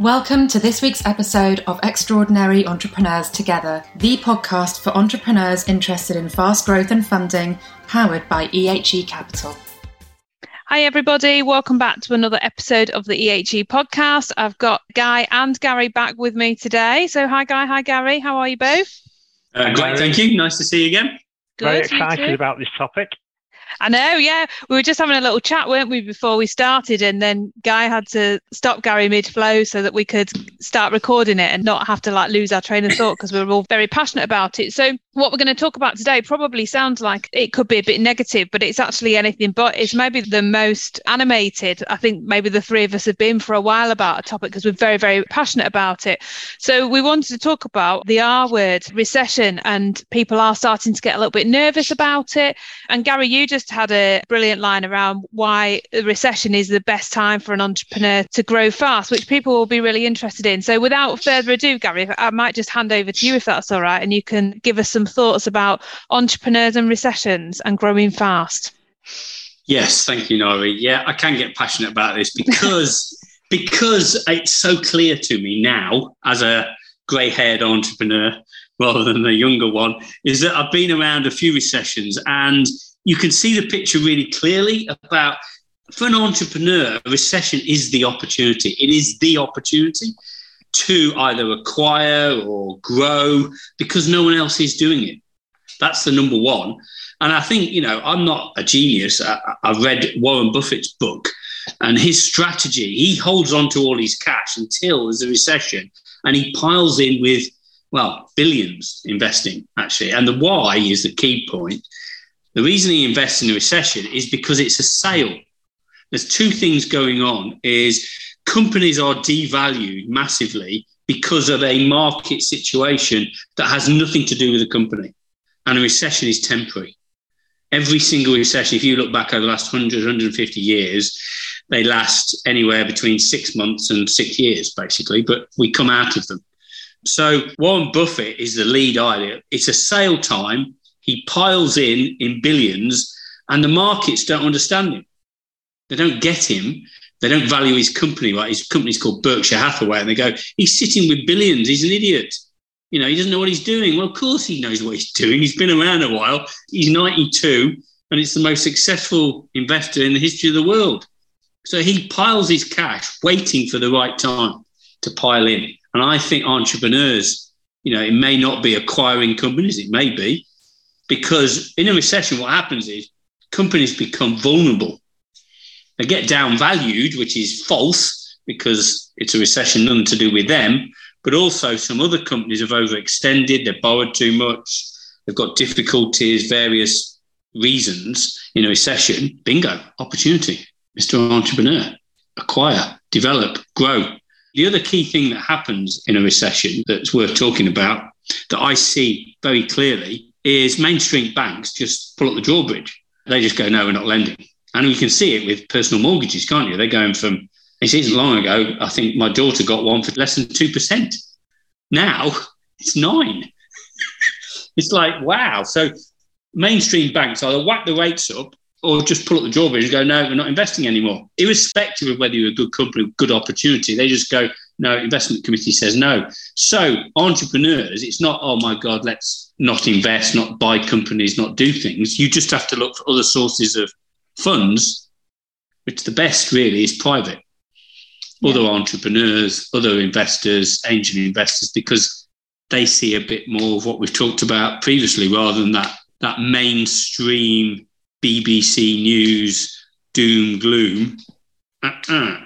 Welcome to this week's episode of Extraordinary Entrepreneurs Together, the podcast for entrepreneurs interested in fast growth and funding, powered by EHE Capital. Hi, everybody. Welcome back to another episode of the EHE podcast. I've got Guy and Gary back with me today. So, hi, Guy. Hi, Gary. How are you both? Uh, great. Thank you. Nice to see you again. Good, Very excited about this topic. I know, yeah. We were just having a little chat, weren't we, before we started? And then Guy had to stop Gary mid flow so that we could start recording it and not have to like lose our train of thought because we were all very passionate about it. So, what we're going to talk about today probably sounds like it could be a bit negative, but it's actually anything but. It's maybe the most animated I think maybe the three of us have been for a while about a topic because we're very, very passionate about it. So, we wanted to talk about the R word, recession, and people are starting to get a little bit nervous about it. And Gary, you just had a brilliant line around why the recession is the best time for an entrepreneur to grow fast, which people will be really interested in. So, without further ado, Gary, I might just hand over to you if that's all right, and you can give us some thoughts about entrepreneurs and recessions and growing fast. Yes, thank you, Nari. Yeah, I can get passionate about this because because it's so clear to me now as a grey-haired entrepreneur rather than a younger one is that I've been around a few recessions and you can see the picture really clearly about for an entrepreneur, a recession is the opportunity. It is the opportunity to either acquire or grow because no one else is doing it. That's the number one. And I think, you know, I'm not a genius. I, have read Warren Buffett's book and his strategy. He holds on to all his cash until there's a recession and he piles in with, well, billions investing actually. And the why is the key point. The reason he invests in a recession is because it's a sale. There's two things going on is companies are devalued massively because of a market situation that has nothing to do with the company. And a recession is temporary. Every single recession, if you look back over the last 100, 150 years, they last anywhere between six months and six years, basically, but we come out of them. So Warren Buffett is the lead idea. It's a sale time he piles in in billions, and the markets don't understand him. They don't get him. They don't value his company. Right, his company's called Berkshire Hathaway, and they go, "He's sitting with billions. He's an idiot." You know, he doesn't know what he's doing. Well, of course he knows what he's doing. He's been around a while. He's 92, and it's the most successful investor in the history of the world. So he piles his cash, waiting for the right time to pile in. And I think entrepreneurs, you know, it may not be acquiring companies, it may be, because in a recession, what happens is companies become vulnerable. They get downvalued, which is false because it's a recession, nothing to do with them. But also, some other companies have overextended, they've borrowed too much, they've got difficulties, various reasons in a recession. Bingo, opportunity, Mr. Entrepreneur. Acquire, develop, grow. The other key thing that happens in a recession that's worth talking about that I see very clearly is mainstream banks just pull up the drawbridge. They just go, no, we're not lending. And you can see it with personal mortgages, can't you? They're going from, it isn't long ago, I think my daughter got one for less than 2%. Now it's nine. it's like, wow. So mainstream banks either whack the rates up or just pull up the drawbridge and go, no, we're not investing anymore. Irrespective of whether you're a good company, good opportunity, they just go, no, investment committee says no. So entrepreneurs, it's not, oh my God, let's not invest, not buy companies, not do things. You just have to look for other sources of funds, which the best really is private. Yeah. Other entrepreneurs, other investors, angel investors, because they see a bit more of what we've talked about previously rather than that that mainstream BBC News doom gloom. Uh-uh.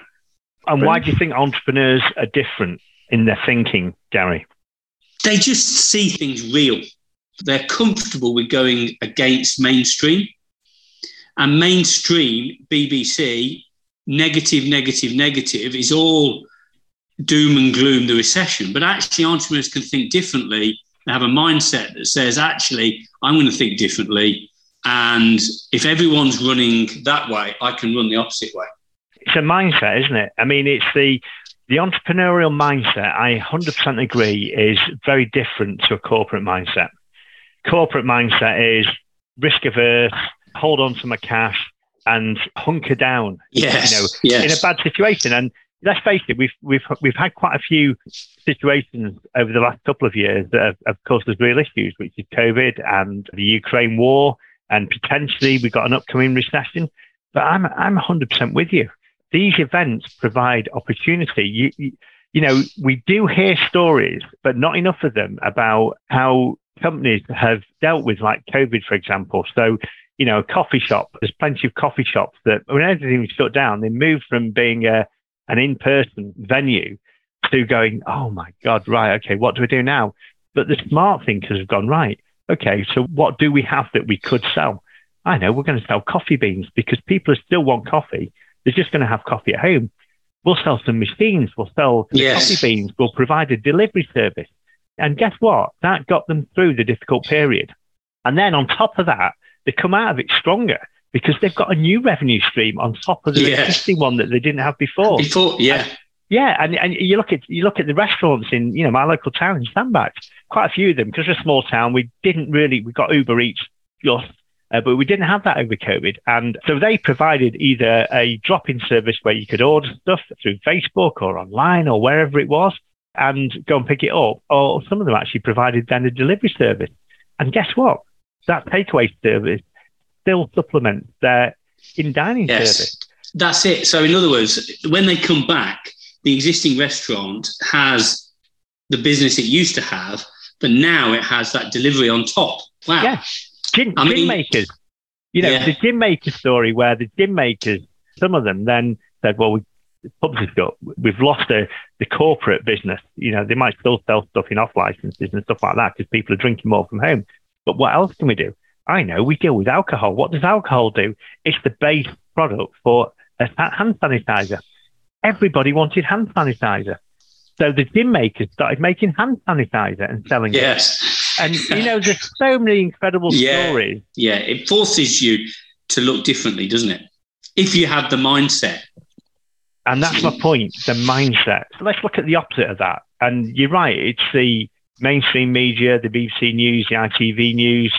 And why do you think entrepreneurs are different in their thinking, Gary? They just see things real. They're comfortable with going against mainstream. And mainstream, BBC, negative, negative, negative is all doom and gloom, the recession. But actually, entrepreneurs can think differently. They have a mindset that says, actually, I'm going to think differently. And if everyone's running that way, I can run the opposite way it's a mindset, isn't it? I mean, it's the the entrepreneurial mindset. I 100% agree is very different to a corporate mindset. Corporate mindset is risk averse, hold on to my cash, and hunker down. Yes, you know, yes. in a bad situation. And let's face it, we've we've we've had quite a few situations over the last couple of years that have, of course there's real issues, which is COVID and the Ukraine war, and potentially we've got an upcoming recession. But I'm I'm 100% with you. These events provide opportunity. You, you, know, we do hear stories, but not enough of them about how companies have dealt with like COVID, for example. So, you know, a coffee shop, there's plenty of coffee shops that when everything was shut down, they moved from being a, an in-person venue to going, oh my God, right, okay, what do we do now? But the smart thinkers have gone, right, okay, so what do we have that we could sell? I know we're going to sell coffee beans because people still want coffee. They're just going to have coffee at home. We'll sell some machines. We'll sell yes. coffee beans. We'll provide a delivery service. And guess what? That got them through the difficult period. And then on top of that, they come out of it stronger because they've got a new revenue stream on top of the yeah. existing one that they didn't have before. Before, yeah. And, yeah, and, and you look at you look at the restaurants in you know my local town in Sandbach, quite a few of them because we're a small town. We didn't really we got Uber Eats just, uh, but we didn't have that over COVID, and so they provided either a drop-in service where you could order stuff through Facebook or online or wherever it was, and go and pick it up. Or some of them actually provided then a delivery service. And guess what? That takeaway service still supplements their in dining yes, service. That's it. So, in other words, when they come back, the existing restaurant has the business it used to have, but now it has that delivery on top. Wow. Yeah. Gin, I mean, makers. You know, yeah. the gin maker story where the gin makers, some of them then said, well, we pubs have got, we've lost the, the corporate business. You know, they might still sell stuff in off licenses and stuff like that because people are drinking more from home. But what else can we do? I know we deal with alcohol. What does alcohol do? It's the base product for a hand sanitizer. Everybody wanted hand sanitizer. So the gin makers started making hand sanitizer and selling it. yes. it. And, you know, there's so many incredible yeah. stories. Yeah, it forces you to look differently, doesn't it? If you have the mindset and that's my point, the mindset. So let's look at the opposite of that. And you're right, it's the mainstream media, the BBC News, the ITV News,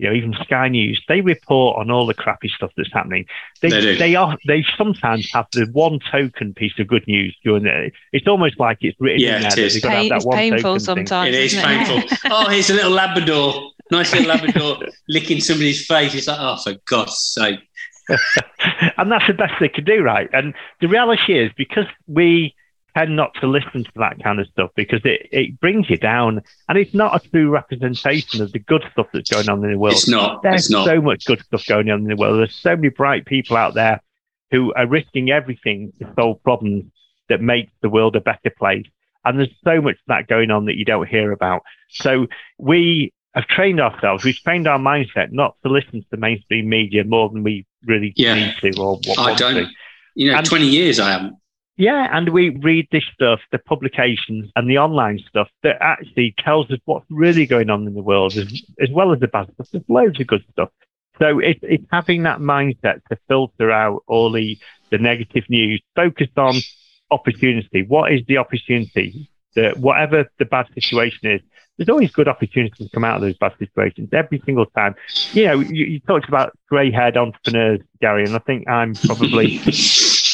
you know, even Sky News. They report on all the crappy stuff that's happening. They they, they are they sometimes have the one token piece of good news during it. It's almost like it's written yeah, in there. It is. Pain, it's painful sometimes. Thing. It is painful. oh, here's a little Labrador, nice little Labrador licking somebody's face. It's like, oh, for God's sake. and that's the best they could do, right? And the reality is because we tend not to listen to that kind of stuff because it, it brings you down and it's not a true representation of the good stuff that's going on in the world. It's not. There's it's not. so much good stuff going on in the world. There's so many bright people out there who are risking everything to solve problems that make the world a better place. And there's so much of that going on that you don't hear about. So we have trained ourselves. We've trained our mindset not to listen to the mainstream media more than we really yeah. need to or what I don't. To. You know, and, 20 years I haven't. Yeah, and we read this stuff, the publications and the online stuff that actually tells us what's really going on in the world, as, as well as the bad stuff. There's loads of good stuff. So it, it's having that mindset to filter out all the, the negative news, focused on opportunity. What is the opportunity? That whatever the bad situation is, there's always good opportunities to come out of those bad situations every single time. You know, you, you talked about grey haired entrepreneurs, Gary, and I think I'm probably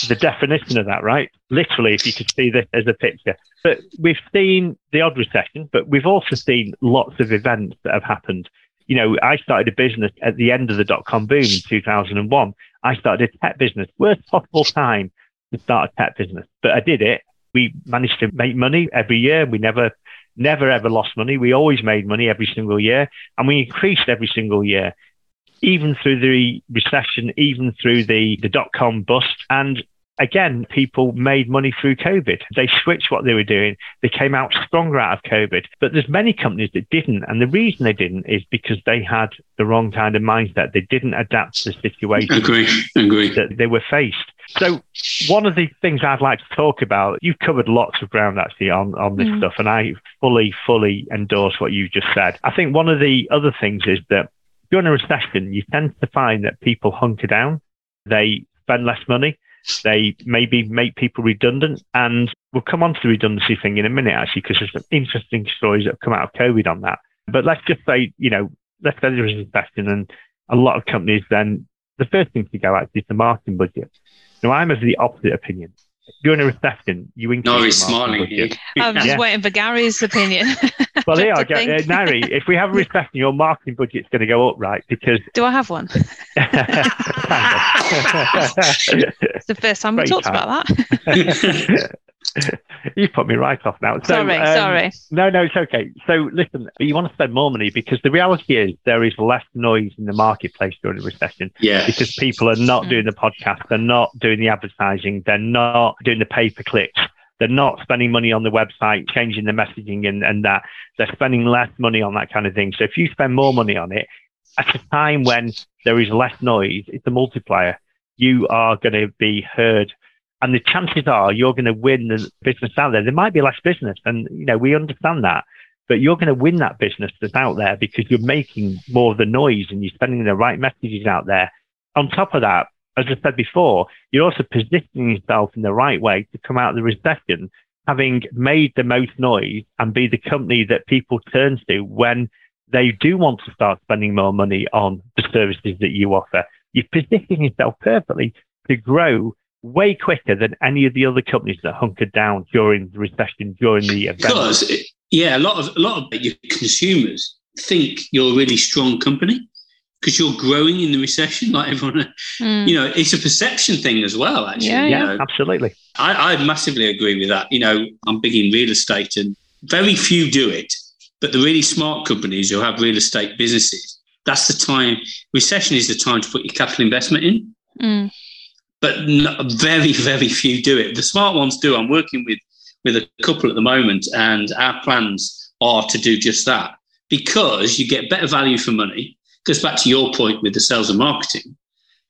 the definition of that, right? Literally, if you could see this as a picture. But we've seen the odd recession, but we've also seen lots of events that have happened. You know, I started a business at the end of the dot com boom in 2001. I started a tech business, worst possible time to start a tech business, but I did it. We managed to make money every year. We never never ever lost money. We always made money every single year and we increased every single year, even through the recession, even through the, the dot com bust. And again, people made money through COVID. They switched what they were doing. They came out stronger out of COVID. But there's many companies that didn't. And the reason they didn't is because they had the wrong kind of mindset. They didn't adapt to the situation agree, agree. that they were faced. So one of the things I'd like to talk about, you've covered lots of ground actually on, on this mm. stuff, and I fully, fully endorse what you just said. I think one of the other things is that during a recession, you tend to find that people hunker down, they spend less money, they maybe make people redundant. And we'll come on to the redundancy thing in a minute, actually, because there's some interesting stories that have come out of COVID on that. But let's just say, you know, let's say there is a recession and a lot of companies then, the first thing to go at is the marketing budget. Now, I'm of the opposite opinion. during a recession, you increase. Nari's smiling. I'm just yeah. waiting for Gary's opinion. well, yeah, uh, Nari, if we have a recession, your marketing budget's going to go up, right? Because do I have one? it's the first time we talked about that. You've put me right off now. So, sorry, um, sorry. No, no, it's okay. So listen, you want to spend more money because the reality is there is less noise in the marketplace during a recession. Yeah. Because people are not mm. doing the podcast, they're not doing the advertising, they're not doing the pay per clicks. They're not spending money on the website, changing the messaging and, and that. They're spending less money on that kind of thing. So if you spend more money on it at a time when there is less noise, it's a multiplier. You are going to be heard and the chances are you're going to win the business out there. There might be less business, and you know we understand that, but you're going to win that business that's out there because you're making more of the noise and you're spending the right messages out there. On top of that, as I said before, you're also positioning yourself in the right way to come out of the recession, having made the most noise and be the company that people turn to when they do want to start spending more money on the services that you offer. You're positioning yourself perfectly to grow way quicker than any of the other companies that hunkered down during the recession, during the event. Because, yeah, a lot of a lot of your consumers think you're a really strong company because you're growing in the recession, like everyone. Mm. You know, it's a perception thing as well. Actually, yeah, yeah know. absolutely. I, I massively agree with that. You know, I'm big in real estate, and very few do it. But the really smart companies who have real estate businesses, that's the time. Recession is the time to put your capital investment in. Mm but very, very few do it. The smart ones do. I'm working with with a couple at the moment, and our plans are to do just that because you get better value for money. Goes back to your point with the sales and marketing.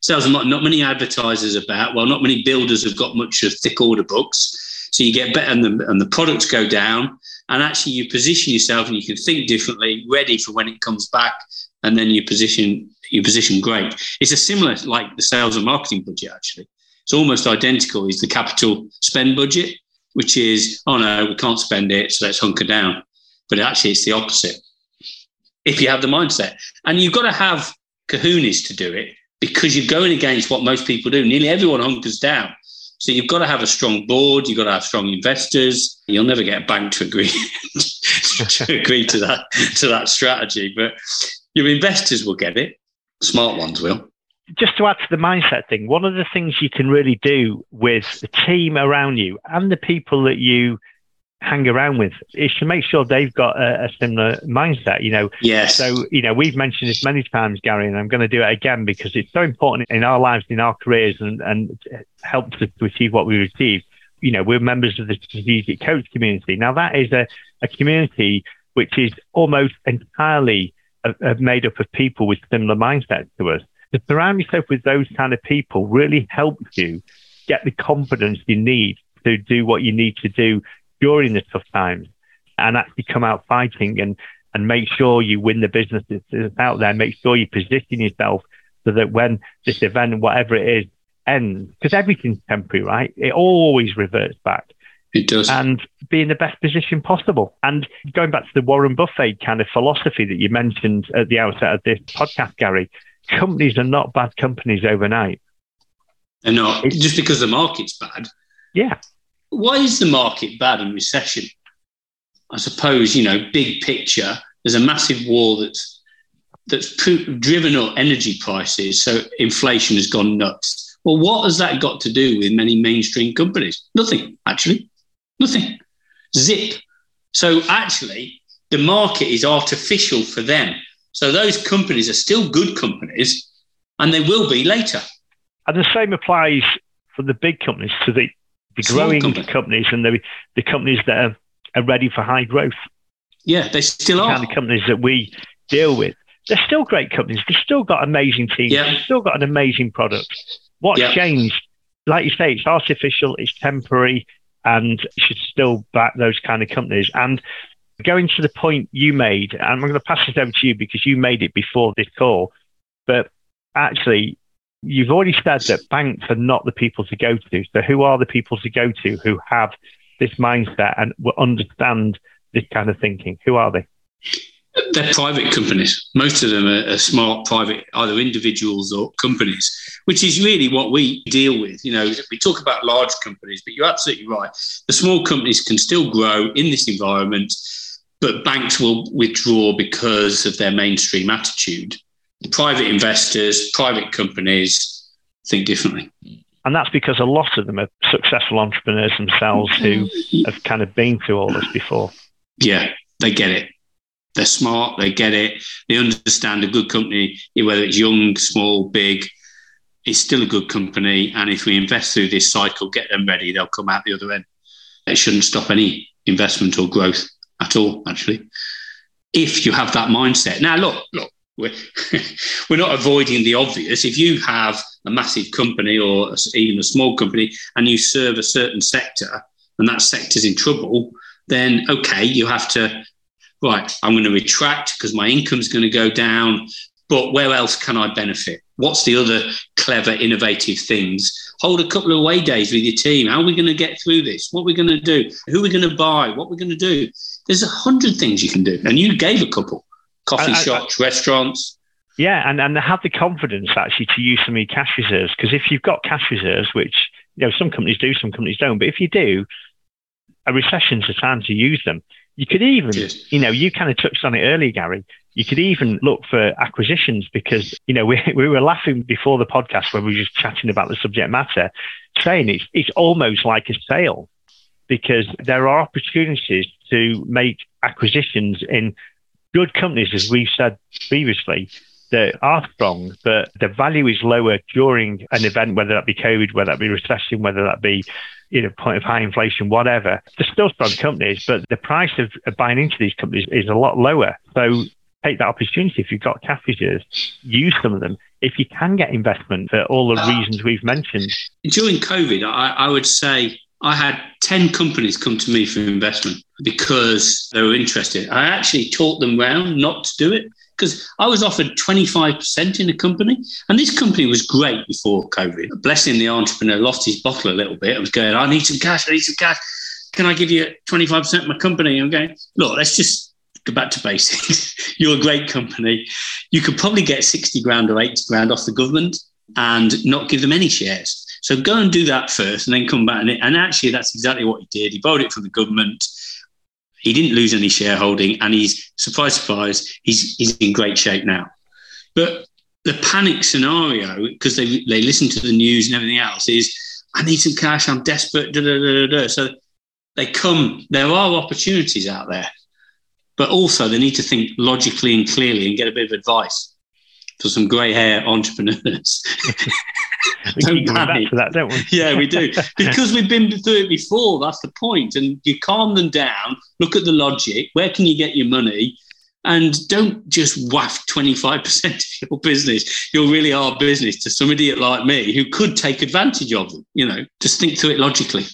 Sales and marketing, not many advertisers about. Well, not many builders have got much of thick order books, so you get better, and the, and the products go down. And actually, you position yourself, and you can think differently, ready for when it comes back, and then you position you position great. It's a similar like the sales and marketing budget actually. It's almost identical. Is the capital spend budget, which is oh no, we can't spend it, so let's hunker down. But actually, it's the opposite. If you have the mindset, and you've got to have kahunas to do it because you're going against what most people do. Nearly everyone hunkers down. So you've got to have a strong board. You've got to have strong investors. You'll never get a bank to agree to agree to that to that strategy, but your investors will get it. Smart ones will. Just to add to the mindset thing, one of the things you can really do with the team around you and the people that you hang around with is to make sure they've got a, a, similar mindset. You know, yes. So you know, we've mentioned this many times, Gary, and I'm going to do it again because it's so important in our lives, in our careers, and and helps us to achieve what we achieve. You know, we're members of the strategic coach community. Now, that is a, a community which is almost entirely made up of people with similar mindsets to us. To surround yourself with those kind of people really helps you get the confidence you need to do what you need to do during the tough times and actually come out fighting and, and make sure you win the business that's out there. Make sure you position yourself so that when this event, whatever it is, ends, because everything's temporary, right? It always reverts back. It does. And be in the best position possible. And going back to the Warren Buffett kind of philosophy that you mentioned at the outset of this podcast, Gary, companies are not bad companies overnight. They're not. It's, just because the market's bad. Yeah. Why is the market bad in recession? I suppose, you know, big picture, there's a massive war that's that's driven up energy prices. So inflation has gone nuts. Well, what has that got to do with many mainstream companies? Nothing, actually. Nothing. Zip. So actually, the market is artificial for them. So those companies are still good companies and they will be later. And the same applies for the big companies, to the, the growing company. companies and the, the companies that are, are ready for high growth. Yeah, they still the are. kind of companies that we deal with. They're still great companies. They've still got amazing teams. Yeah. They've still got an amazing product. What's yeah. changed? Like you say, it's artificial, it's temporary, and should still back those kind of companies. And going to the point you made, and I'm going to pass this over to you because you made it before this call, but actually, you've already said that banks are not the people to go to. So, who are the people to go to who have this mindset and will understand this kind of thinking? Who are they? They're private companies. Most of them are, are, smart private, either individuals or companies, which is really what we deal with. You know, we talk about large companies, but you're absolutely right. The small companies can still grow in this environment, but banks will withdraw because of their mainstream attitude. Private investors, private companies think differently. And that's because a lot of them are successful entrepreneurs themselves who mm-hmm. have kind of been through all this before. Yeah, they get it. They're smart. They get it. They understand a good company, whether it's young, small, big, it's still a good company. And if we invest through this cycle, get them ready, they'll come out the other end. It shouldn't stop any investment or growth at all, actually. If you have that mindset. Now, look, look, we're, we're not avoiding the obvious. If you have a massive company or even a small company and you serve a certain sector and that sector's in trouble, then okay, you have to right, I'm going to retract because my income's going to go down. But where else can I benefit? What's the other clever, innovative things? Hold a couple of away days with your team. How are we going to get through this? What are we going to do? Who are we going to buy? What are we going to do? There's a hundred things you can do. And you gave a couple coffee shops, restaurants. Yeah, and, and they have the confidence actually to use some of your cash reserves. Because if you've got cash reserves, which you know some companies do, some companies don't, but if you do, a recession's a time to use them. You could even, yes. you know, you kind of touched on it earlier, Gary. You could even look for acquisitions because, you know, we, we were laughing before the podcast when we were just chatting about the subject matter, saying it's, it's almost like a sale because there are opportunities to make acquisitions in good companies, as we've said previously, that are strong, but the value is lower during an event, whether that be COVID, whether that be recession, whether that be you know point of high inflation, whatever. They're still strong companies, but the price of, of buying into these companies is a lot lower. So take that opportunity if you've got capitals, use some of them. If you can get investment for all the uh, reasons we've mentioned. During COVID, I, I would say I had 10 companies come to me for investment because they were interested. I actually taught them round not to do it because I was offered 25% in a company. And this company was great before COVID. Blessing the entrepreneur lost his bottle a little bit. I was going, I need some cash, I need some cash. Can I give you 25% of my company? I'm going, look, let's just go back to basics. You're a great company. You could probably get 60 grand or 80 grand off the government and not give them any shares. So go and do that first and then come back. And, it, and actually, that's exactly what he did. He borrowed it from the government he didn't lose any shareholding, and he's surprise, surprise, he's he's in great shape now. But the panic scenario, because they they listen to the news and everything else, is I need some cash, I'm desperate. Da, da, da, so they come. There are opportunities out there, but also they need to think logically and clearly and get a bit of advice for some grey hair entrepreneurs. we keep coming back to that, don't we? yeah, we do. Because we've been through it before, that's the point. And you calm them down, look at the logic, where can you get your money? And don't just waft 25% of your business, your really hard business, to some idiot like me who could take advantage of them. You know, just think through it logically.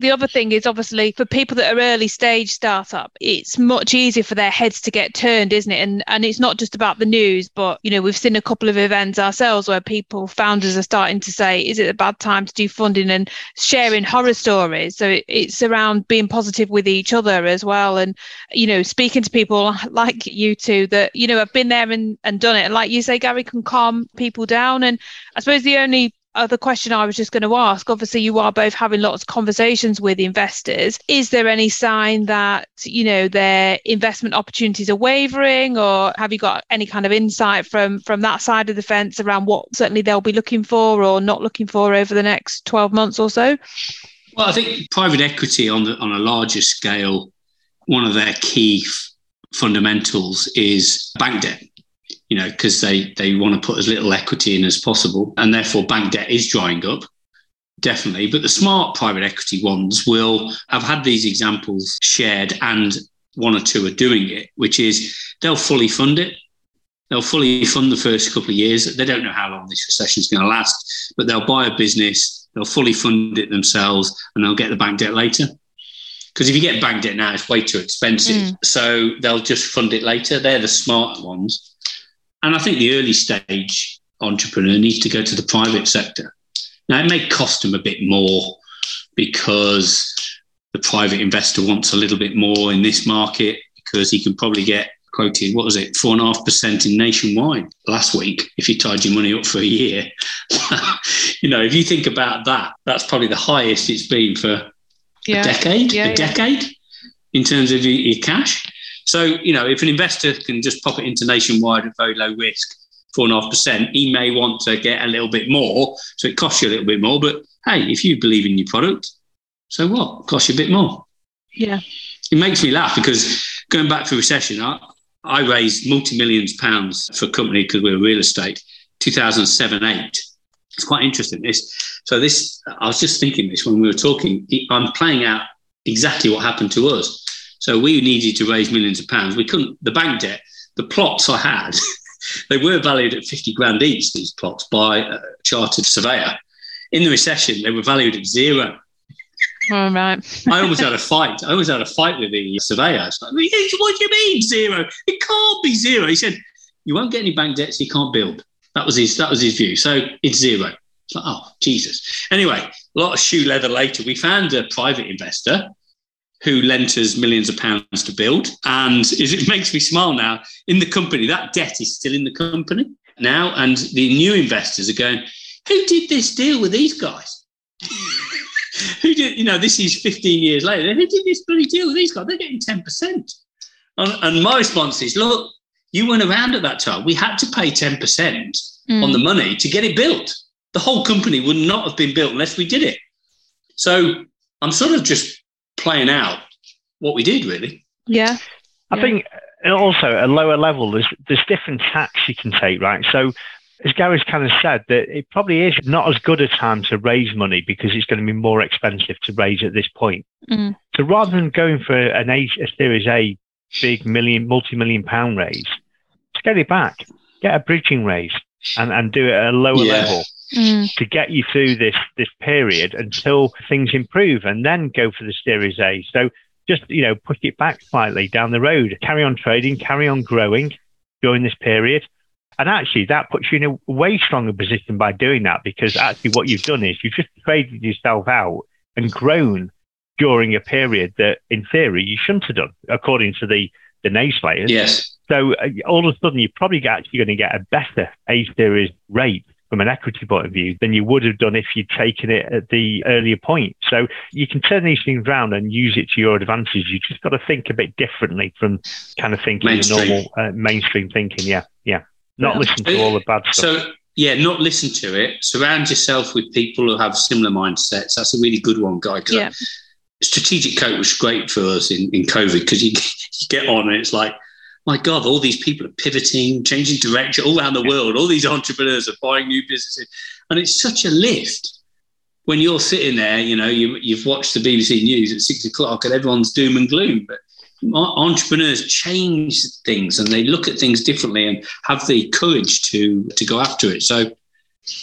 The other thing is obviously for people that are early stage startup, it's much easier for their heads to get turned, isn't it? And and it's not just about the news, but you know, we've seen a couple of events ourselves where people, founders are starting to say, is it a bad time to do funding and sharing horror stories? So it, it's around being positive with each other as well. And, you know, speaking to people like you two that, you know, have been there and, and done it. And like you say, Gary can calm people down. And I suppose the only Uh, other question I was just going to ask obviously, you are both having lots of conversations with investors. Is there any sign that, you know, their investment opportunities are wavering, or have you got any kind of insight from, from that side of the fence around what certainly they'll be looking for or not looking for over the next 12 months or so? Well, I think private equity on, the, on a larger scale, one of their key f- fundamentals is bank debt you know, because they they want to put as little equity in as possible, and therefore bank debt is drying up. Definitely, but the smart private equity ones will have had these examples shared, and one or two are doing it, which is they'll fully fund it. They'll fully fund the first couple of years. They don't know how long this recession is going to last, but they'll buy a business, they'll fully fund it themselves, and they'll get the bank debt later. Because if you get bank debt now, it's way too expensive. Mm. So they'll just fund it later. They're the smart ones. And I think the early stage entrepreneur needs to go to the private sector. Now, it may cost them a bit more because the private investor wants a little bit more in this market because he can probably get quoted, what was it, four and a half percent in nationwide last week if you tied your money up for a year. you know, if you think about that, that's probably the highest it's been for yeah. a decade, yeah, a yeah. decade in terms of your, your cash. So, you know, if an investor can just pop it into nationwide at very low risk, four and a half percent, he may want to get a little bit more. So it costs you a little bit more. But hey, if you believe in your product, so what? It costs you a bit more. Yeah. It makes me laugh because going back for recession, I, I raised multi millions pounds for a company because we were real estate, 2007 8. It's quite interesting. This, so this, I was just thinking this when we were talking. I'm playing out exactly what happened to us. So we needed to raise millions of pounds. We couldn't. The bank debt, the plots I had, they were valued at 50 grand each. These plots by a chartered surveyor. In the recession, they were valued at zero. Oh, right. I almost had a fight. I almost had a fight with the surveyor. Like, what do you mean zero? It can't be zero. He said, you won't get any bank debts. You can't build. That was his. That was his view. So it's zero. It's like, oh Jesus. Anyway, a lot of shoe leather later, we found a private investor who lent us millions of pounds to build, and it makes me smile now. In the company, that debt is still in the company now, and the new investors are going, "Who did this deal with these guys?" who did, you know, this is 15 years later. Who did this bloody deal with these guys? They're getting 10%. And, and my response is, look, you weren't around at that time. We had to pay 10% mm. on the money to get it built. The whole company would not have been built unless we did it. So I'm sort of just playing out what we did, really. Yeah. I yeah. think also at a lower level, there's there's different tax you can take, right? So as Gary's kind of said, that it probably is not as good a time to raise money because it's going to be more expensive to raise at this point. Mm. So rather than going for an a, a Series A big million, multi-million pound raise, just get it back, get a bridging raise, and, and do it at a lower yeah. level mm. to get you through this this period until things improve, and then go for the Series A. So just you know push it back slightly down the road, carry on trading, carry on growing during this period and actually, that puts you in a way stronger position by doing that because actually, what you've done is you've just traded yourself out and grown during a period that, in theory, you shouldn't have done, according to the the naysayers. Yes. So uh, all of a sudden, you're probably actually going to get a better A series rate from an equity point of view than you would have done if you'd taken it at the earlier point. So you can turn these things around and use it to your advantage. You just got to think a bit differently from kind of thinking the normal uh, mainstream thinking. Yeah, yeah. Not yeah. listen to all the bad stuff. So yeah, not listen to it. Surround yourself with people who have similar mindsets. That's a really good one, guy. Yeah. Strategic coach was great for us in, in COVID because you, you get on and it's like, my God, all these people are pivoting, changing direction all around the world. All these entrepreneurs are buying new businesses. And it's such a lift when you're sitting there, you know, you, you've watched the BBC News at six o'clock and everyone's doom and gloom. But entrepreneurs change things and they look at things differently and have the courage to to go after it. So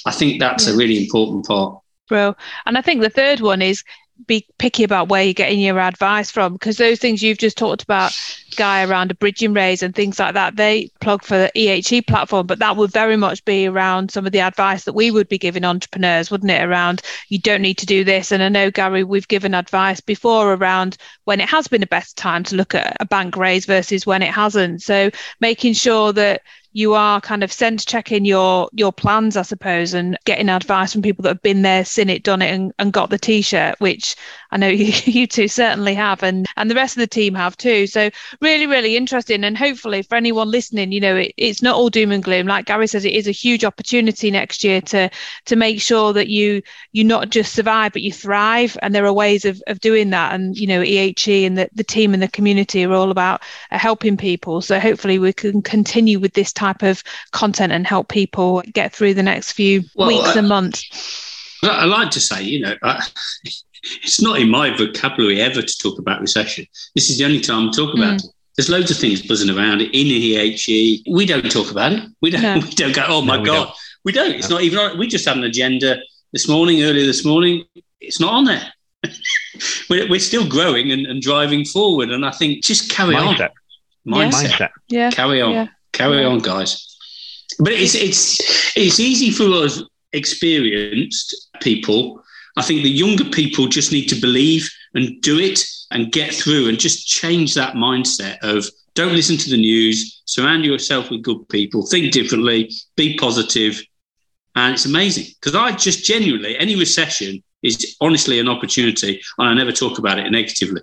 I think that's yeah. a really important part. Bro, and I think the third one is be picky about where you're getting your advice from because those things you've just talked about guy around a bridging raise and things like that they plug for the ehe platform but that would very much be around some of the advice that we would be giving entrepreneurs wouldn't it around you don't need to do this. And i know gary we've given advice before around when it has been a best time to look at a bank raise versus when it hasn't. So making sure that you are kind of sense checking your your plans, I suppose, and getting advice from people that have been there, seen it, done it, and, and got the t-shirt, which I know you, you two certainly have, and and the rest of the team have too. So really, really interesting, and hopefully for anyone listening, you know, it, it's not all doom and gloom. Like Gary says, it is a huge opportunity next year to to make sure that you you not just survive but you thrive, and there are ways of of doing that. And you know, EHE and the the team and the community are all about uh, helping people. So hopefully we can continue with this type of content and help people get through the next few well, weeks I, and months. I like to say, you know, I, it's not in my vocabulary ever to talk about recession. This is the only time I talk about mm. it. There's loads of things buzzing around it in EHE. We don't talk about it. We don't. No. We don't go. Oh my no, god, we don't. We don't. It's no. not even. On, we just had an agenda this morning, earlier this morning. It's not on there. we're, we're still growing and, and, driving forward, and I think just carry Mindset. on. Mindset. Mindset. Yeah. Carry on. Yeah. Carry on, guys. But it's it's it's easy for us experienced people. I think the younger people just need to believe and do it and get through and just change that mindset of don't listen to the news, surround yourself with good people, think differently, be positive, and it's amazing because I just genuinely any recession is honestly an opportunity, and I never talk about it negatively.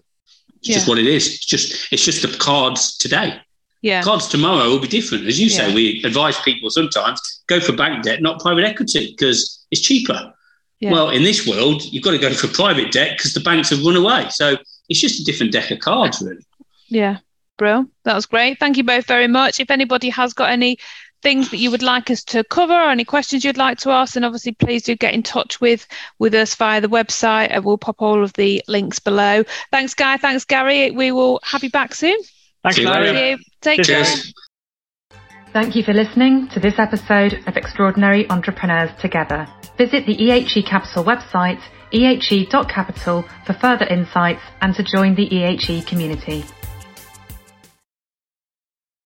It's yeah. just what it is. It's just it's just the cards today. Yeah. Cards tomorrow will be different. As you yeah. say, we advise people sometimes go for bank debt, not private equity, because it's cheaper. Yeah. Well, in this world, you've got to go for private debt because the banks have run away. So it's just a different deck of cards, really. Yeah. Bro, that was great. Thank you both very much. If anybody has got any things that you would like us to cover or any questions you'd like to ask, then obviously please do get in touch with with us via the website and we'll pop all of the links below. Thanks, Guy. Thanks, Gary. We will have you back soon. Thanks, Thank Take Cheers. care. Thank you for listening to this episode of Extraordinary Entrepreneurs Together. Visit the EHE Capital website, ehe.capital, for further insights and to join the EHE community.